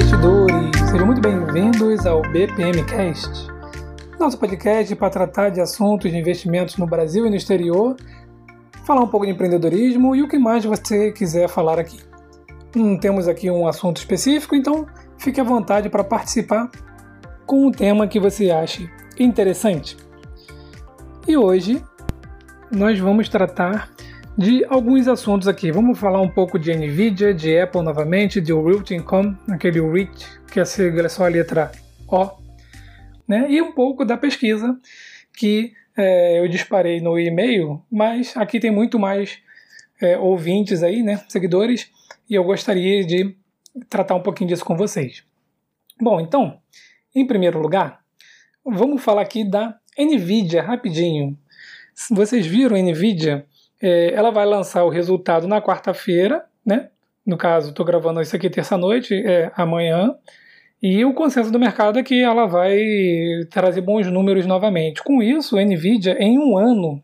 investidores! Sejam muito bem-vindos ao BPMcast, nosso podcast para tratar de assuntos de investimentos no Brasil e no exterior, falar um pouco de empreendedorismo e o que mais você quiser falar aqui. Não temos aqui um assunto específico, então fique à vontade para participar com um tema que você ache interessante. E hoje nós vamos tratar de alguns assuntos aqui. Vamos falar um pouco de Nvidia, de Apple novamente, de Realty Income, aquele REIT, que a sigla é só a letra O, né? e um pouco da pesquisa que é, eu disparei no e-mail, mas aqui tem muito mais é, ouvintes aí, né, seguidores, e eu gostaria de tratar um pouquinho disso com vocês. Bom, então, em primeiro lugar, vamos falar aqui da Nvidia rapidinho. Vocês viram a Nvidia? É, ela vai lançar o resultado na quarta-feira, né? No caso, estou gravando isso aqui terça-noite, é amanhã. E o consenso do mercado é que ela vai trazer bons números novamente. Com isso, a Nvidia, em um ano,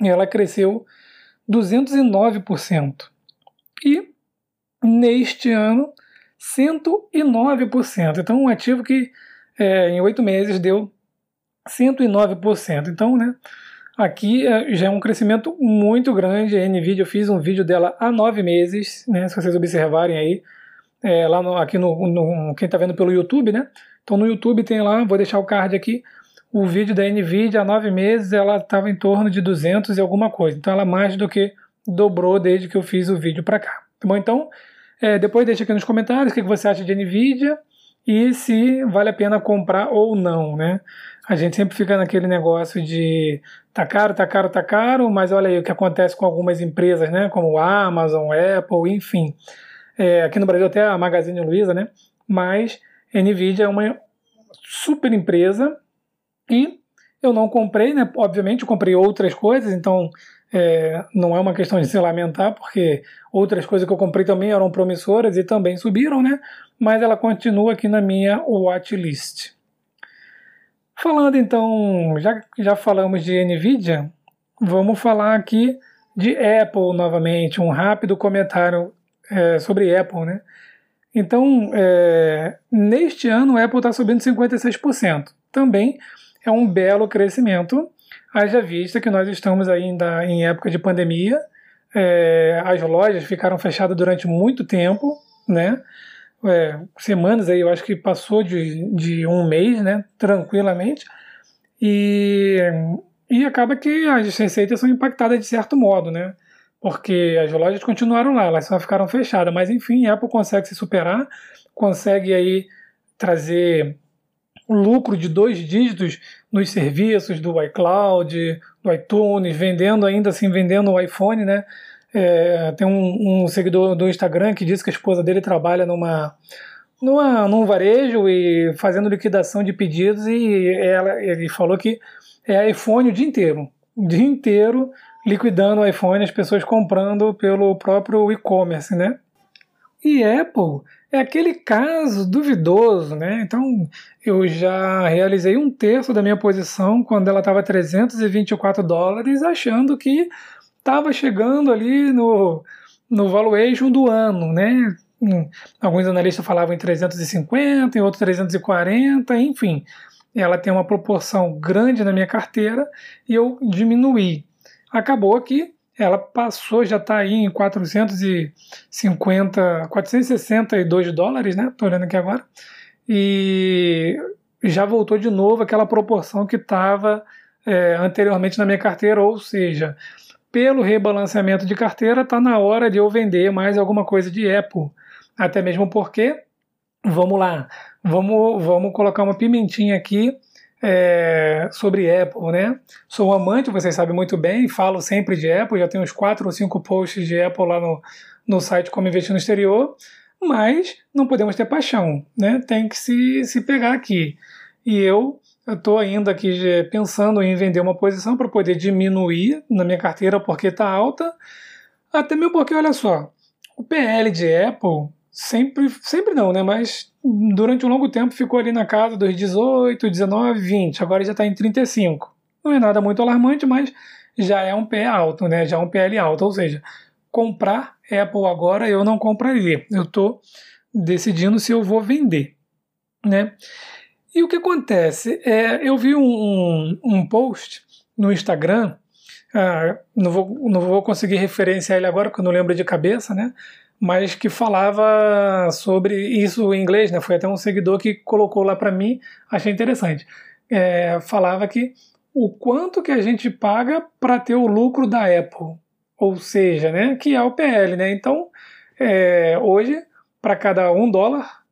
ela cresceu 209%. E neste ano, 109%. Então, um ativo que é, em oito meses deu 109%. Então, né, aqui é, já é um crescimento muito grande. A NVIDIA, eu fiz um vídeo dela há nove meses, né, se vocês observarem aí, é, lá no, aqui no, no quem está vendo pelo YouTube, né? Então no YouTube tem lá, vou deixar o card aqui, o vídeo da NVIDIA há nove meses, ela estava em torno de 200 e alguma coisa. Então ela mais do que dobrou desde que eu fiz o vídeo para cá. Tá bom? Então, é, depois deixa aqui nos comentários o que você acha de NVIDIA e se vale a pena comprar ou não, né? A gente sempre fica naquele negócio de tá caro, tá caro, tá caro, mas olha aí o que acontece com algumas empresas, né? Como Amazon, Apple, enfim. É, aqui no Brasil até a Magazine Luiza, né? Mas Nvidia é uma super empresa e eu não comprei, né? Obviamente comprei outras coisas, então é, não é uma questão de se lamentar, porque outras coisas que eu comprei também eram promissoras e também subiram, né? Mas ela continua aqui na minha watchlist. Falando então, já já falamos de Nvidia, vamos falar aqui de Apple novamente, um rápido comentário é, sobre Apple, né? Então, é, neste ano, a Apple está subindo 56%. Também é um belo crescimento, haja vista que nós estamos ainda em época de pandemia, é, as lojas ficaram fechadas durante muito tempo, né? É, semanas aí, eu acho que passou de, de um mês, né? Tranquilamente. E, e acaba que as receitas são impactadas de certo modo, né? porque as lojas continuaram lá, elas só ficaram fechadas. Mas enfim, a Apple consegue se superar, consegue aí trazer um lucro de dois dígitos nos serviços do iCloud, do iTunes, vendendo ainda assim, vendendo o iPhone, né? É, tem um, um, seguidor do Instagram que disse que a esposa dele trabalha numa, numa, num varejo e fazendo liquidação de pedidos e ela, ele falou que é iPhone o dia inteiro. O dia inteiro liquidando o iPhone, as pessoas comprando pelo próprio e-commerce, né? E Apple é aquele caso duvidoso, né? Então, eu já realizei um terço da minha posição quando ela estava 324 dólares, achando que estava chegando ali no, no valuation do ano, né? Hum, alguns analistas falavam em 350, em outros 340, enfim. Ela tem uma proporção grande na minha carteira e eu diminuí acabou que ela passou, já está aí em 450, 462 dólares, né? Estou olhando aqui agora. E já voltou de novo aquela proporção que estava é, anteriormente na minha carteira, ou seja, pelo rebalanceamento de carteira, está na hora de eu vender mais alguma coisa de Apple. Até mesmo porque, vamos lá, vamos, vamos colocar uma pimentinha aqui é, sobre Apple, né? Sou um amante, vocês sabem muito bem, falo sempre de Apple, já tenho uns quatro ou cinco posts de Apple lá no, no site Como Investir no Exterior, mas não podemos ter paixão, né? Tem que se, se pegar aqui. E eu estou ainda aqui pensando em vender uma posição para poder diminuir na minha carteira porque está alta, até mesmo porque, olha só, o PL de Apple sempre, sempre não, né? Mas durante um longo tempo ficou ali na casa dos 18, 19, 20. Agora já está em 35. Não é nada muito alarmante, mas já é um pé alto, né? Já é um PL alto. Ou seja, comprar Apple agora eu não compraria. Eu estou decidindo se eu vou vender, né? E o que acontece? É, eu vi um, um, um post no Instagram, ah, não, vou, não vou conseguir referenciar ele agora, porque eu não lembro de cabeça, né? Mas que falava sobre isso em inglês, né? Foi até um seguidor que colocou lá para mim, achei interessante. É, falava que o quanto que a gente paga para ter o lucro da Apple, ou seja, né, que é o PL, né? Então, é, hoje, para cada um dólar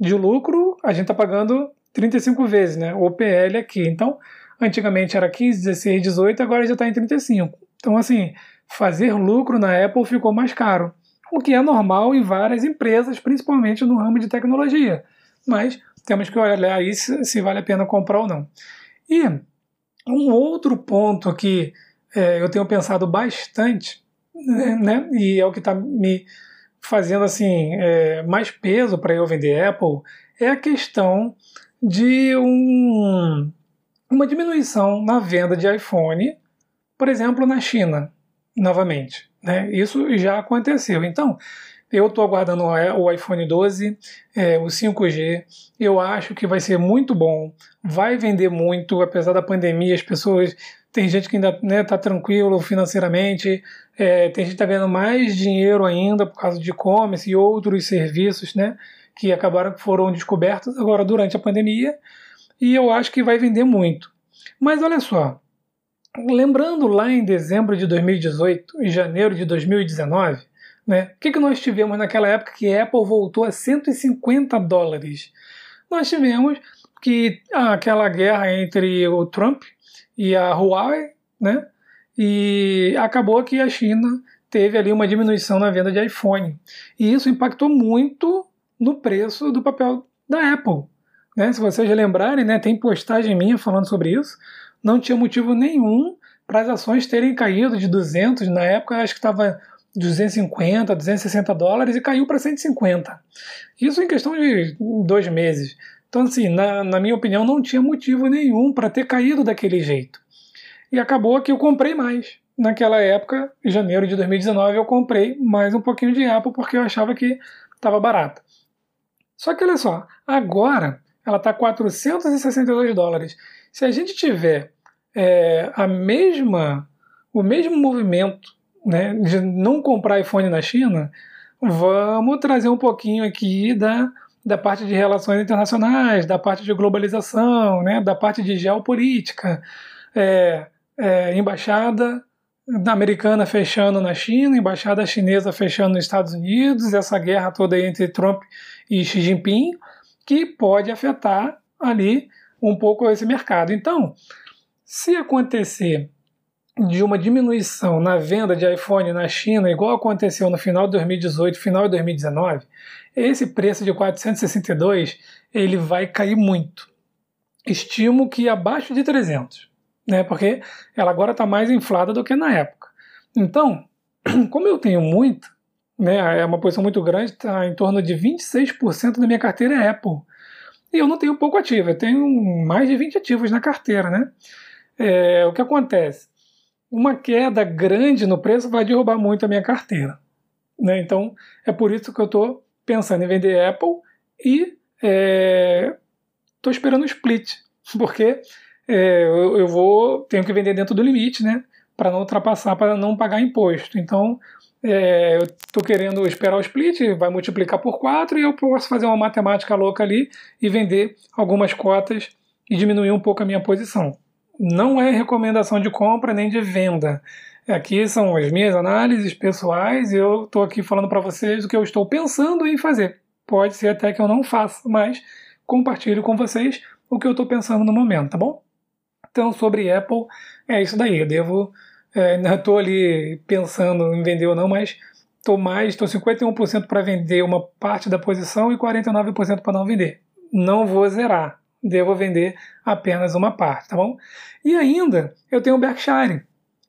de lucro, a gente está pagando 35 vezes, né? O PL aqui. Então, antigamente era 15, 16, 18, agora já está em 35. Então, assim, fazer lucro na Apple ficou mais caro, o que é normal em várias empresas, principalmente no ramo de tecnologia. Mas temos que olhar aí se, se vale a pena comprar ou não. E um outro ponto que é, eu tenho pensado bastante, né, e é o que está me fazendo assim é, mais peso para eu vender Apple, é a questão de um, uma diminuição na venda de iPhone, por exemplo, na China, novamente. Né? Isso já aconteceu. Então, eu estou aguardando o iPhone 12, é, o 5G. Eu acho que vai ser muito bom, vai vender muito, apesar da pandemia. As pessoas. Tem gente que ainda está né, tá tranquilo financeiramente, é, tem gente que está ganhando mais dinheiro ainda por causa de e-commerce e outros serviços, né? Que acabaram foram descobertos agora durante a pandemia e eu acho que vai vender muito. Mas olha só, lembrando lá em dezembro de 2018 e janeiro de 2019, né, o que, que nós tivemos naquela época que a Apple voltou a 150 dólares? Nós tivemos que ah, aquela guerra entre o Trump e a Huawei, né, e acabou que a China teve ali uma diminuição na venda de iPhone. E isso impactou muito no preço do papel da Apple. Né? Se vocês lembrarem, né, tem postagem minha falando sobre isso. Não tinha motivo nenhum para as ações terem caído de 200, na época acho que estava 250, 260 dólares e caiu para 150. Isso em questão de dois meses. Então, assim, na, na minha opinião, não tinha motivo nenhum para ter caído daquele jeito. E acabou que eu comprei mais. Naquela época, em janeiro de 2019, eu comprei mais um pouquinho de Apple porque eu achava que estava barata. Só que olha só, agora ela está 462 dólares. Se a gente tiver é, a mesma, o mesmo movimento né, de não comprar iPhone na China, vamos trazer um pouquinho aqui da, da parte de relações internacionais, da parte de globalização, né, da parte de geopolítica. É, é, embaixada americana fechando na China, embaixada chinesa fechando nos Estados Unidos, essa guerra toda entre Trump e Xi Jinping, que pode afetar ali um pouco esse mercado. Então, se acontecer de uma diminuição na venda de iPhone na China, igual aconteceu no final de 2018, final de 2019, esse preço de 462 ele vai cair muito. Estimo que abaixo de 300, né? Porque ela agora está mais inflada do que na época. Então, como eu tenho muito, né, é uma posição muito grande, está em torno de 26% da minha carteira é Apple. E eu não tenho pouco ativo, eu tenho mais de 20 ativos na carteira, né? É, o que acontece? Uma queda grande no preço vai derrubar muito a minha carteira. Né? Então, é por isso que eu estou pensando em vender Apple e estou é, esperando o split, porque é, eu, eu, vou tenho que vender dentro do limite, né? Para não ultrapassar, para não pagar imposto. Então, é, eu estou querendo esperar o split, vai multiplicar por 4 e eu posso fazer uma matemática louca ali e vender algumas cotas e diminuir um pouco a minha posição. Não é recomendação de compra nem de venda. Aqui são as minhas análises pessoais e eu estou aqui falando para vocês o que eu estou pensando em fazer. Pode ser até que eu não faça, mas compartilho com vocês o que eu estou pensando no momento, tá bom? Então, sobre Apple, é isso daí. Eu devo é, estou ali pensando em vender ou não, mas estou mais, estou 51% para vender uma parte da posição e 49% para não vender. Não vou zerar, devo vender apenas uma parte, tá bom? E ainda eu tenho o Berkshire,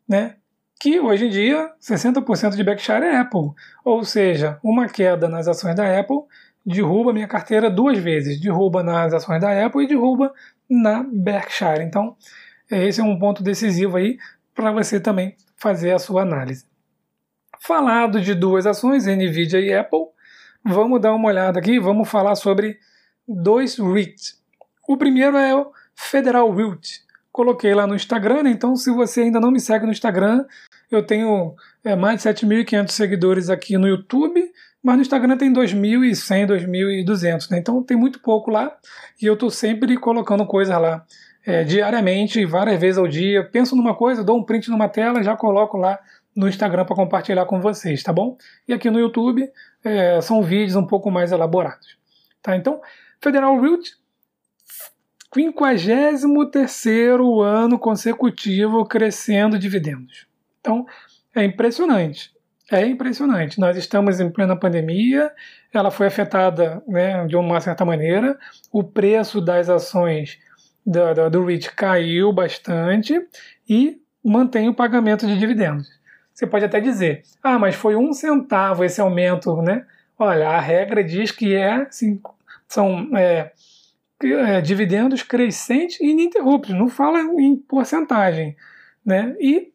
né? Que hoje em dia 60% de Berkshire é Apple, ou seja, uma queda nas ações da Apple derruba minha carteira duas vezes, derruba nas ações da Apple e derruba na Berkshire. Então, esse é um ponto decisivo aí para você também fazer a sua análise. Falado de duas ações, Nvidia e Apple, vamos dar uma olhada aqui, vamos falar sobre dois REITs. O primeiro é o Federal REIT. Coloquei lá no Instagram, né? então se você ainda não me segue no Instagram, eu tenho é, mais de 7.500 seguidores aqui no YouTube, mas no Instagram tem 2.100, 2.200, né? então tem muito pouco lá e eu estou sempre colocando coisas lá é, diariamente, várias vezes ao dia. Penso numa coisa, dou um print numa tela, já coloco lá no Instagram para compartilhar com vocês, tá bom? E aqui no YouTube é, são vídeos um pouco mais elaborados. Tá? Então, Federal Realty, 53 ano consecutivo crescendo dividendos. Então, é impressionante. É impressionante. Nós estamos em plena pandemia, ela foi afetada né, de uma certa maneira, o preço das ações do, do, do REIT caiu bastante e mantém o pagamento de dividendos. Você pode até dizer, ah, mas foi um centavo esse aumento, né? Olha, a regra diz que é, assim, são é, é, dividendos crescentes e ininterruptos, não fala em porcentagem, né? E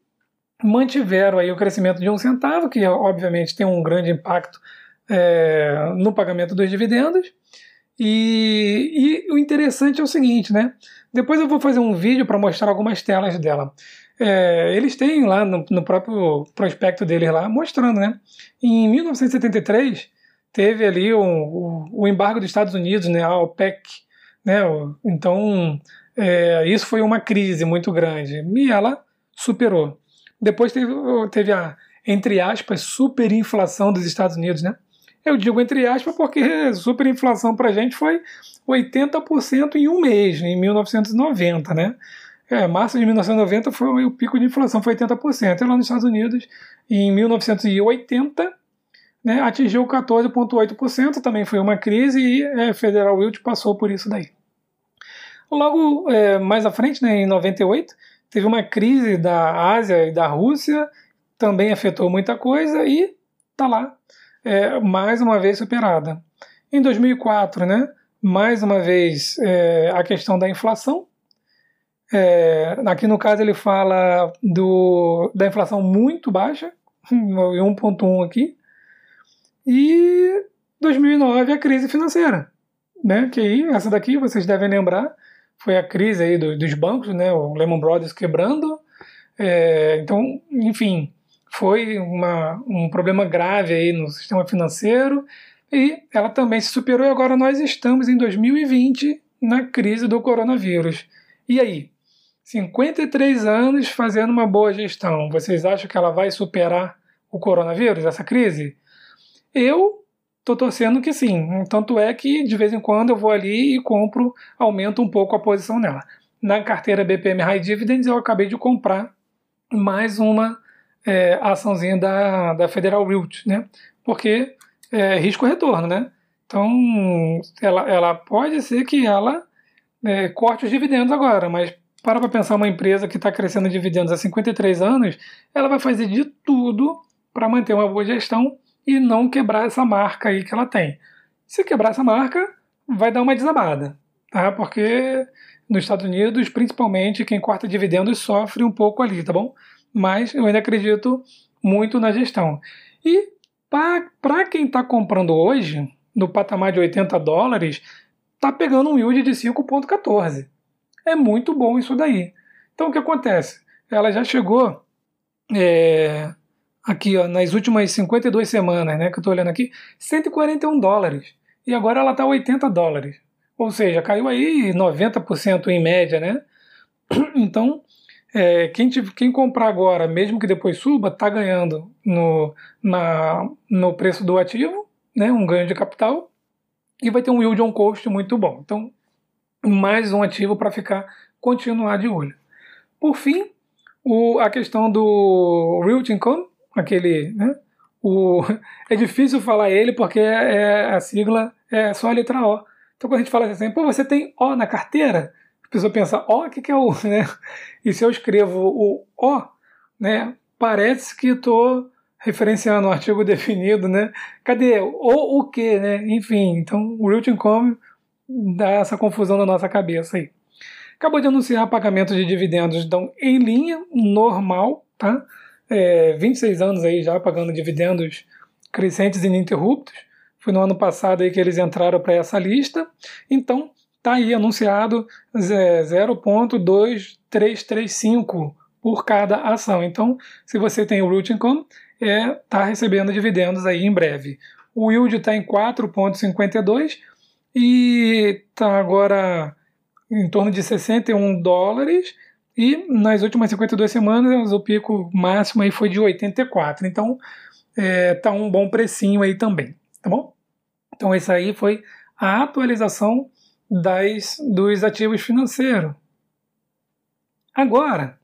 mantiveram aí o crescimento de um centavo, que obviamente tem um grande impacto é, no pagamento dos dividendos. E, e, o interessante é o seguinte, né? Depois eu vou fazer um vídeo para mostrar algumas telas dela. É, eles têm lá no, no, próprio prospecto deles lá, mostrando, né? Em 1973 teve ali o, o, o embargo dos Estados Unidos, né? A OPEC, né? Então é, isso foi uma crise muito grande e ela superou. Depois teve, teve a, entre aspas, superinflação dos Estados Unidos, né? Eu digo entre aspas porque superinflação para a gente foi 80% em um mês, em 1990, né? É, março de 1990 foi o pico de inflação, foi 80%. E lá nos Estados Unidos, em 1980, né, atingiu 14,8%, também foi uma crise e é, Federal Yield passou por isso daí. Logo é, mais à frente, né, em 98, teve uma crise da Ásia e da Rússia, também afetou muita coisa e está lá, é, mais uma vez superada. Em 2004, né, mais uma vez é, a questão da inflação, é, aqui no caso ele fala do, da inflação muito baixa, 1.1 aqui, e 2009 a crise financeira, né? Que aí, essa daqui vocês devem lembrar, foi a crise aí do, dos bancos, né? O Lehman Brothers quebrando, é, então, enfim, foi uma, um problema grave aí no sistema financeiro e ela também se superou e agora nós estamos em 2020 na crise do coronavírus. E aí, 53 anos fazendo uma boa gestão. Vocês acham que ela vai superar o coronavírus, essa crise? Eu estou torcendo que sim. Tanto é que de vez em quando eu vou ali e compro, aumento um pouco a posição nela. Na carteira BPM High Dividends eu acabei de comprar mais uma é, açãozinha da, da Federal Realty, né? Porque é risco-retorno, né? Então ela, ela pode ser que ela é, corte os dividendos agora, mas para para pensar uma empresa que está crescendo dividendos há 53 anos, ela vai fazer de tudo para manter uma boa gestão e não quebrar essa marca aí que ela tem. Se quebrar essa marca, vai dar uma desabada, tá? Porque nos Estados Unidos, principalmente, quem corta dividendos sofre um pouco ali, tá bom? Mas eu ainda acredito muito na gestão. E para quem está comprando hoje, no patamar de 80 dólares, está pegando um yield de 5,14 é muito bom isso daí. Então o que acontece? Ela já chegou é, aqui ó, nas últimas 52 semanas, né, que eu estou olhando aqui, 141 dólares. E agora ela está 80 dólares. Ou seja, caiu aí 90% em média, né? Então, é, quem, quem, comprar agora, mesmo que depois suba, está ganhando no, na, no preço do ativo, né, um ganho de capital, e vai ter um yield on cost muito bom. Então, mais um ativo para ficar continuar de olho. Por fim, o, a questão do Real Income, aquele, né, o, é difícil falar ele porque é, é, a sigla é só a letra O. Então quando a gente fala assim, pô, você tem O na carteira? Pessoa pensa, O, o que, que é o, né? E se eu escrevo o O, né, parece que estou referenciando um artigo definido, né? Cadê? O o que, né? Enfim, então o Real Income dá essa confusão na nossa cabeça aí. Acabou de anunciar pagamento de dividendos, então em linha, normal, tá? É, 26 anos aí já pagando dividendos crescentes e ininterruptos. Foi no ano passado aí que eles entraram para essa lista. Então, tá aí anunciado 0.2335 por cada ação. Então, se você tem o Root Income, é, tá recebendo dividendos aí em breve. O yield está em 4,52 e está agora em torno de 61 dólares. E nas últimas 52 semanas o pico máximo aí foi de 84. Então é, tá um bom precinho aí também, tá bom? Então essa aí foi a atualização das, dos ativos financeiros. Agora,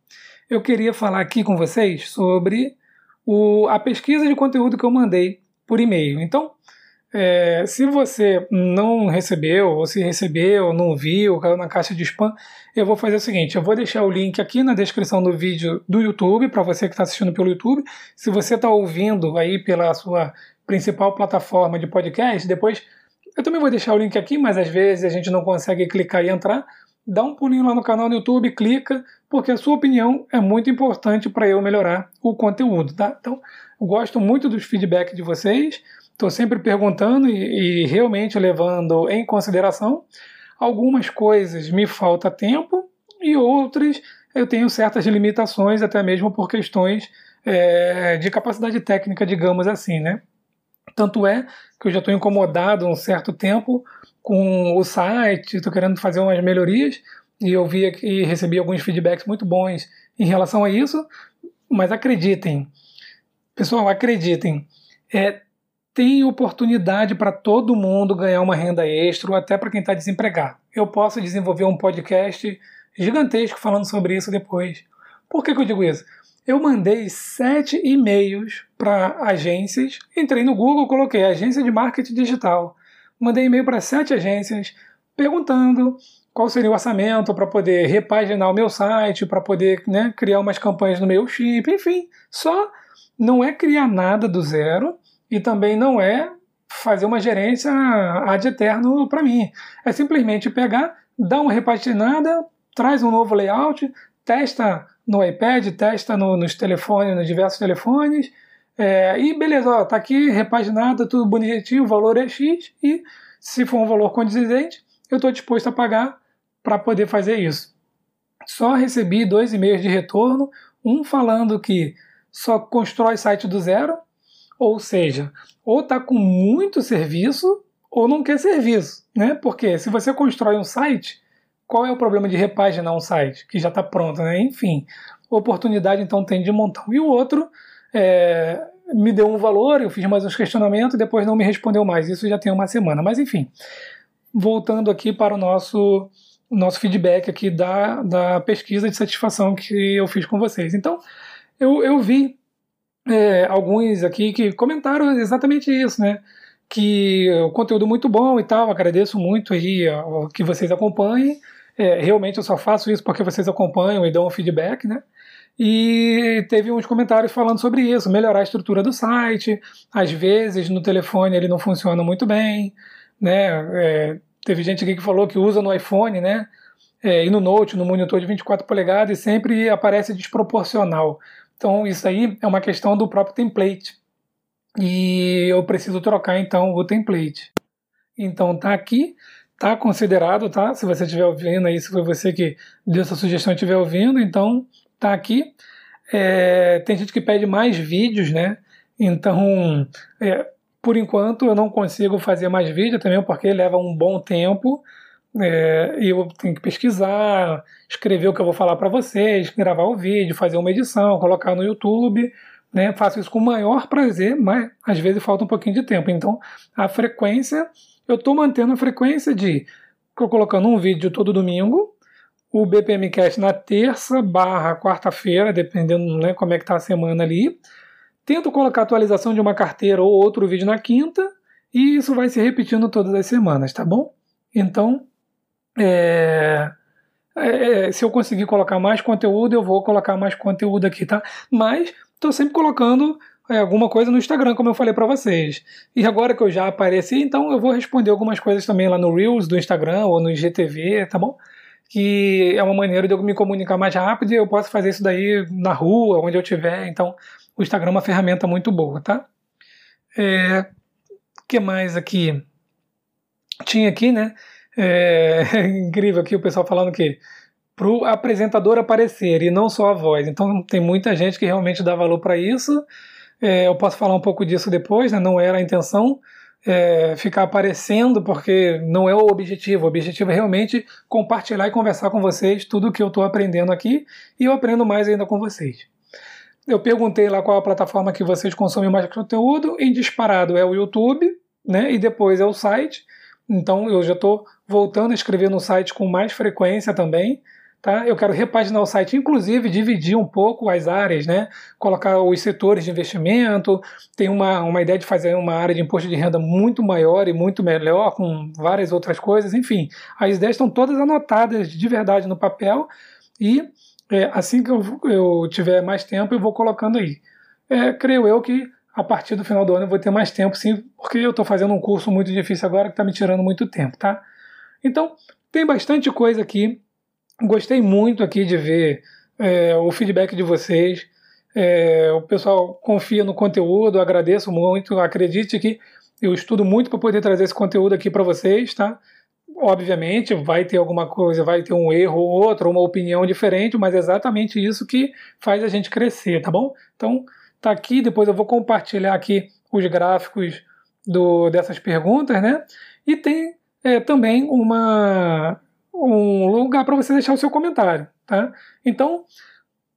eu queria falar aqui com vocês sobre o, a pesquisa de conteúdo que eu mandei por e-mail. Então, é, se você não recebeu, ou se recebeu, não viu, caiu na caixa de spam, eu vou fazer o seguinte: eu vou deixar o link aqui na descrição do vídeo do YouTube, para você que está assistindo pelo YouTube. Se você está ouvindo aí pela sua principal plataforma de podcast, depois eu também vou deixar o link aqui, mas às vezes a gente não consegue clicar e entrar. Dá um pulinho lá no canal no YouTube, clica, porque a sua opinião é muito importante para eu melhorar o conteúdo, tá? Então, gosto muito dos feedbacks de vocês. Estou sempre perguntando e, e, realmente levando em consideração. Algumas coisas me falta tempo e outras eu tenho certas limitações, até mesmo por questões é, de capacidade técnica, digamos assim, né? Tanto é que eu já estou incomodado um certo tempo com o site, estou querendo fazer umas melhorias e eu vi e recebi alguns feedbacks muito bons em relação a isso, mas acreditem, pessoal, acreditem, é, tem oportunidade para todo mundo ganhar uma renda extra, ou até para quem está desempregado. Eu posso desenvolver um podcast gigantesco falando sobre isso depois. Por que, que eu digo isso? Eu mandei sete e-mails para agências, entrei no Google, coloquei agência de marketing digital, mandei e-mail para sete agências perguntando qual seria o orçamento para poder repaginar o meu site, para poder né, criar umas campanhas no meu chip, enfim, só não é criar nada do zero, e também não é fazer uma gerência ad eterno para mim. É simplesmente pegar, dar uma repaginada, traz um novo layout, testa no iPad, testa no, nos telefones, nos diversos telefones, é, e beleza, ó, tá aqui repaginada, tudo bonitinho, o valor é X, e se for um valor condizente, eu estou disposto a pagar para poder fazer isso. Só recebi dois e-mails de retorno, um falando que só constrói site do zero, ou seja, ou está com muito serviço ou não quer serviço, né? Porque se você constrói um site, qual é o problema de repaginar um site que já está pronto, né? Enfim, oportunidade então tem de montão. E o outro é, me deu um valor, eu fiz mais uns questionamentos e depois não me respondeu mais. Isso já tem uma semana. Mas enfim, voltando aqui para o nosso nosso feedback aqui da, da pesquisa de satisfação que eu fiz com vocês. Então, eu, eu vi é, alguns aqui que comentaram exatamente isso, né? Que o conteúdo muito bom e tal, agradeço muito aí que vocês acompanhem. É, realmente eu só faço isso porque vocês acompanham e dão um feedback, né? E teve uns comentários falando sobre isso, melhorar a estrutura do site. Às vezes no telefone ele não funciona muito bem, né? É, teve gente aqui que falou que usa no iPhone, né? É, e no Note, no monitor de 24 polegadas, e sempre aparece desproporcional. Então, isso aí é uma questão do próprio template. E eu preciso trocar então o template. Então, tá aqui, tá considerado, tá? Se você estiver ouvindo aí, se foi você que deu essa sugestão e estiver ouvindo, então tá aqui. É, tem gente que pede mais vídeos, né? Então, é, por enquanto, eu não consigo fazer mais vídeo também, porque leva um bom tempo. É, eu tenho que pesquisar, escrever o que eu vou falar para vocês, gravar o vídeo, fazer uma edição, colocar no YouTube. Né? Faço isso com o maior prazer, mas às vezes falta um pouquinho de tempo. Então, a frequência, eu estou mantendo a frequência de colocando um vídeo todo domingo, o BPMcast na terça barra quarta-feira, dependendo né, como é que está a semana ali. Tento colocar atualização de uma carteira ou outro vídeo na quinta, e isso vai se repetindo todas as semanas, tá bom? Então, é, é, é, se eu conseguir colocar mais conteúdo, eu vou colocar mais conteúdo aqui, tá? Mas estou sempre colocando é, alguma coisa no Instagram, como eu falei para vocês. E agora que eu já apareci, então eu vou responder algumas coisas também lá no Reels do Instagram ou no IGTV, tá bom? Que é uma maneira de eu me comunicar mais rápido e eu posso fazer isso daí na rua, onde eu estiver. Então, o Instagram é uma ferramenta muito boa, tá? É, que mais aqui? Tinha aqui, né? É, incrível aqui o pessoal falando que para o apresentador aparecer e não só a voz. Então tem muita gente que realmente dá valor para isso. É, eu posso falar um pouco disso depois, né? não era a intenção é, ficar aparecendo, porque não é o objetivo. O objetivo é realmente compartilhar e conversar com vocês tudo o que eu estou aprendendo aqui e eu aprendo mais ainda com vocês. Eu perguntei lá qual a plataforma que vocês consomem mais conteúdo, em disparado é o YouTube, né? E depois é o site. Então eu já estou voltando a escrever no site com mais frequência também. Tá? Eu quero repaginar o site, inclusive dividir um pouco as áreas, né? colocar os setores de investimento. Tem uma, uma ideia de fazer uma área de imposto de renda muito maior e muito melhor, com várias outras coisas. Enfim, as ideias estão todas anotadas de verdade no papel e é, assim que eu, eu, tiver mais tempo, eu vou colocando aí. É, creio eu que a partir do final do ano eu vou ter mais tempo, sim, porque eu estou fazendo um curso muito difícil agora que está me tirando muito tempo, tá? Então, tem bastante coisa aqui. Gostei muito aqui de ver é, o feedback de vocês. É, o pessoal confia no conteúdo, agradeço muito. Acredite que eu estudo muito para poder trazer esse conteúdo aqui para vocês, tá? Obviamente vai ter alguma coisa, vai ter um erro ou outro, uma opinião diferente, mas é exatamente isso que faz a gente crescer, tá bom? Então, tá aqui, depois eu vou compartilhar aqui os gráficos do, dessas perguntas, né? E tem é, também uma, um lugar para você deixar o seu comentário, tá? Então,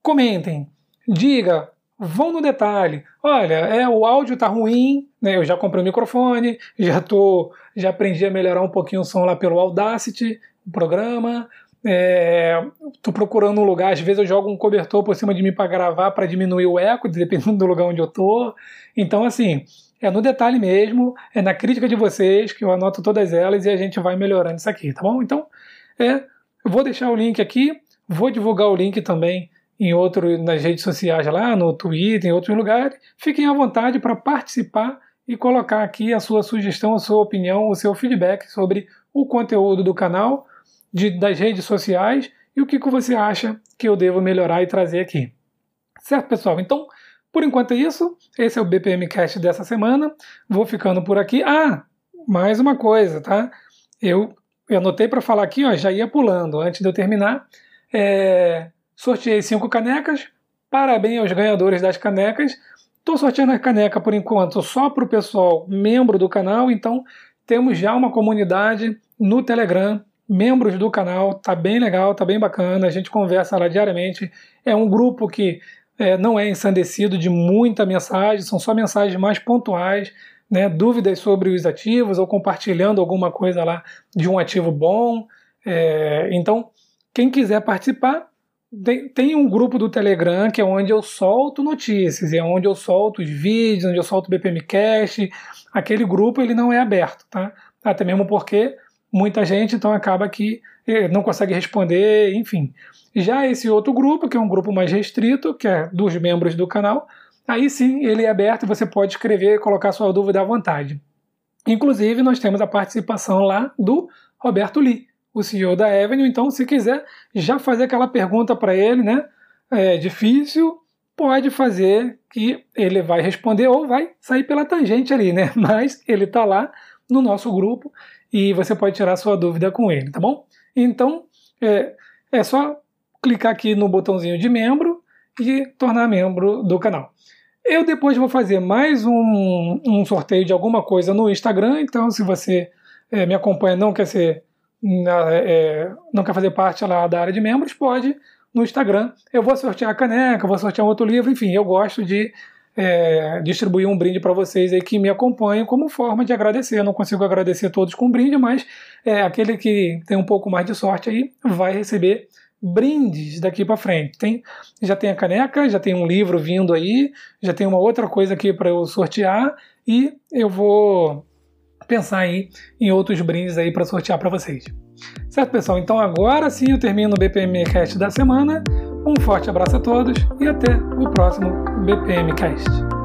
comentem, diga, vão no detalhe. Olha, é o áudio tá ruim, né? Eu já comprei o microfone, já tô, já aprendi a melhorar um pouquinho o som lá pelo Audacity, o programa. É, tô procurando um lugar, às vezes eu jogo um cobertor por cima de mim para gravar para diminuir o eco, dependendo do lugar onde eu tô. Então, assim, é no detalhe mesmo, é na crítica de vocês que eu anoto todas elas e a gente vai melhorando isso aqui, tá bom? Então, é, vou deixar o link aqui, vou divulgar o link também em outro nas redes sociais lá, no Twitter, em outros lugares. Fiquem à vontade para participar e colocar aqui a sua sugestão, a sua opinião, o seu feedback sobre o conteúdo do canal, de, das redes sociais e o que, que você acha que eu devo melhorar e trazer aqui. Certo, pessoal? Então, por enquanto é isso. Esse é o BPM Cast dessa semana. Vou ficando por aqui. Ah, mais uma coisa, tá? Eu, eu anotei para falar aqui, ó, já ia pulando antes de eu terminar. É, sorteei cinco canecas. Parabéns aos ganhadores das canecas. Estou sorteando a caneca por enquanto só para o pessoal membro do canal, então temos já uma comunidade no Telegram, membros do canal, tá bem legal, tá bem bacana, a gente conversa lá diariamente. É um grupo que é, não é ensandecido de muita mensagem, são só mensagens mais pontuais, né, dúvidas sobre os ativos ou compartilhando alguma coisa lá de um ativo bom. É, então, quem quiser participar, tem, um grupo do Telegram que é onde eu solto notícias, é onde eu solto os vídeos, onde eu solto o BPMcast. Aquele grupo ele não é aberto, tá? Até mesmo porque muita gente então acaba que eh, não consegue responder, enfim. Já esse outro grupo, que é um grupo mais restrito, que é dos membros do canal, aí sim ele é aberto você pode escrever e colocar sua dúvida à vontade. Inclusive, nós temos a participação lá do Roberto Lee, o CEO da Avenue. Então, se quiser já fazer aquela pergunta para ele, né? É difícil, pode fazer que ele vai responder ou vai sair pela tangente ali, né? Mas ele está lá no nosso grupo e você pode tirar sua dúvida com ele, tá bom? Então, é, é só clicar aqui no botãozinho de membro e tornar membro do canal. Eu depois vou fazer mais um, um sorteio de alguma coisa no Instagram, então se você é, me acompanha não quer ser é, não quer fazer parte lá da área de membros, pode no Instagram. Eu vou sortear a caneca, vou sortear outro livro, enfim, eu gosto de é, distribuir um brinde para vocês aí que me acompanham como forma de agradecer. Eu não consigo agradecer todos com brinde, mas é, aquele que tem um pouco mais de sorte aí vai receber brindes daqui para frente. Tem, já tem a caneca, já tem um livro vindo aí, já tem uma outra coisa aqui para eu sortear e eu vou pensar aí em outros brindes aí para sortear para vocês. Certo, pessoal? Então agora sim eu termino o BPM Cast da semana. Um forte abraço a todos e até o próximo BPM Cast.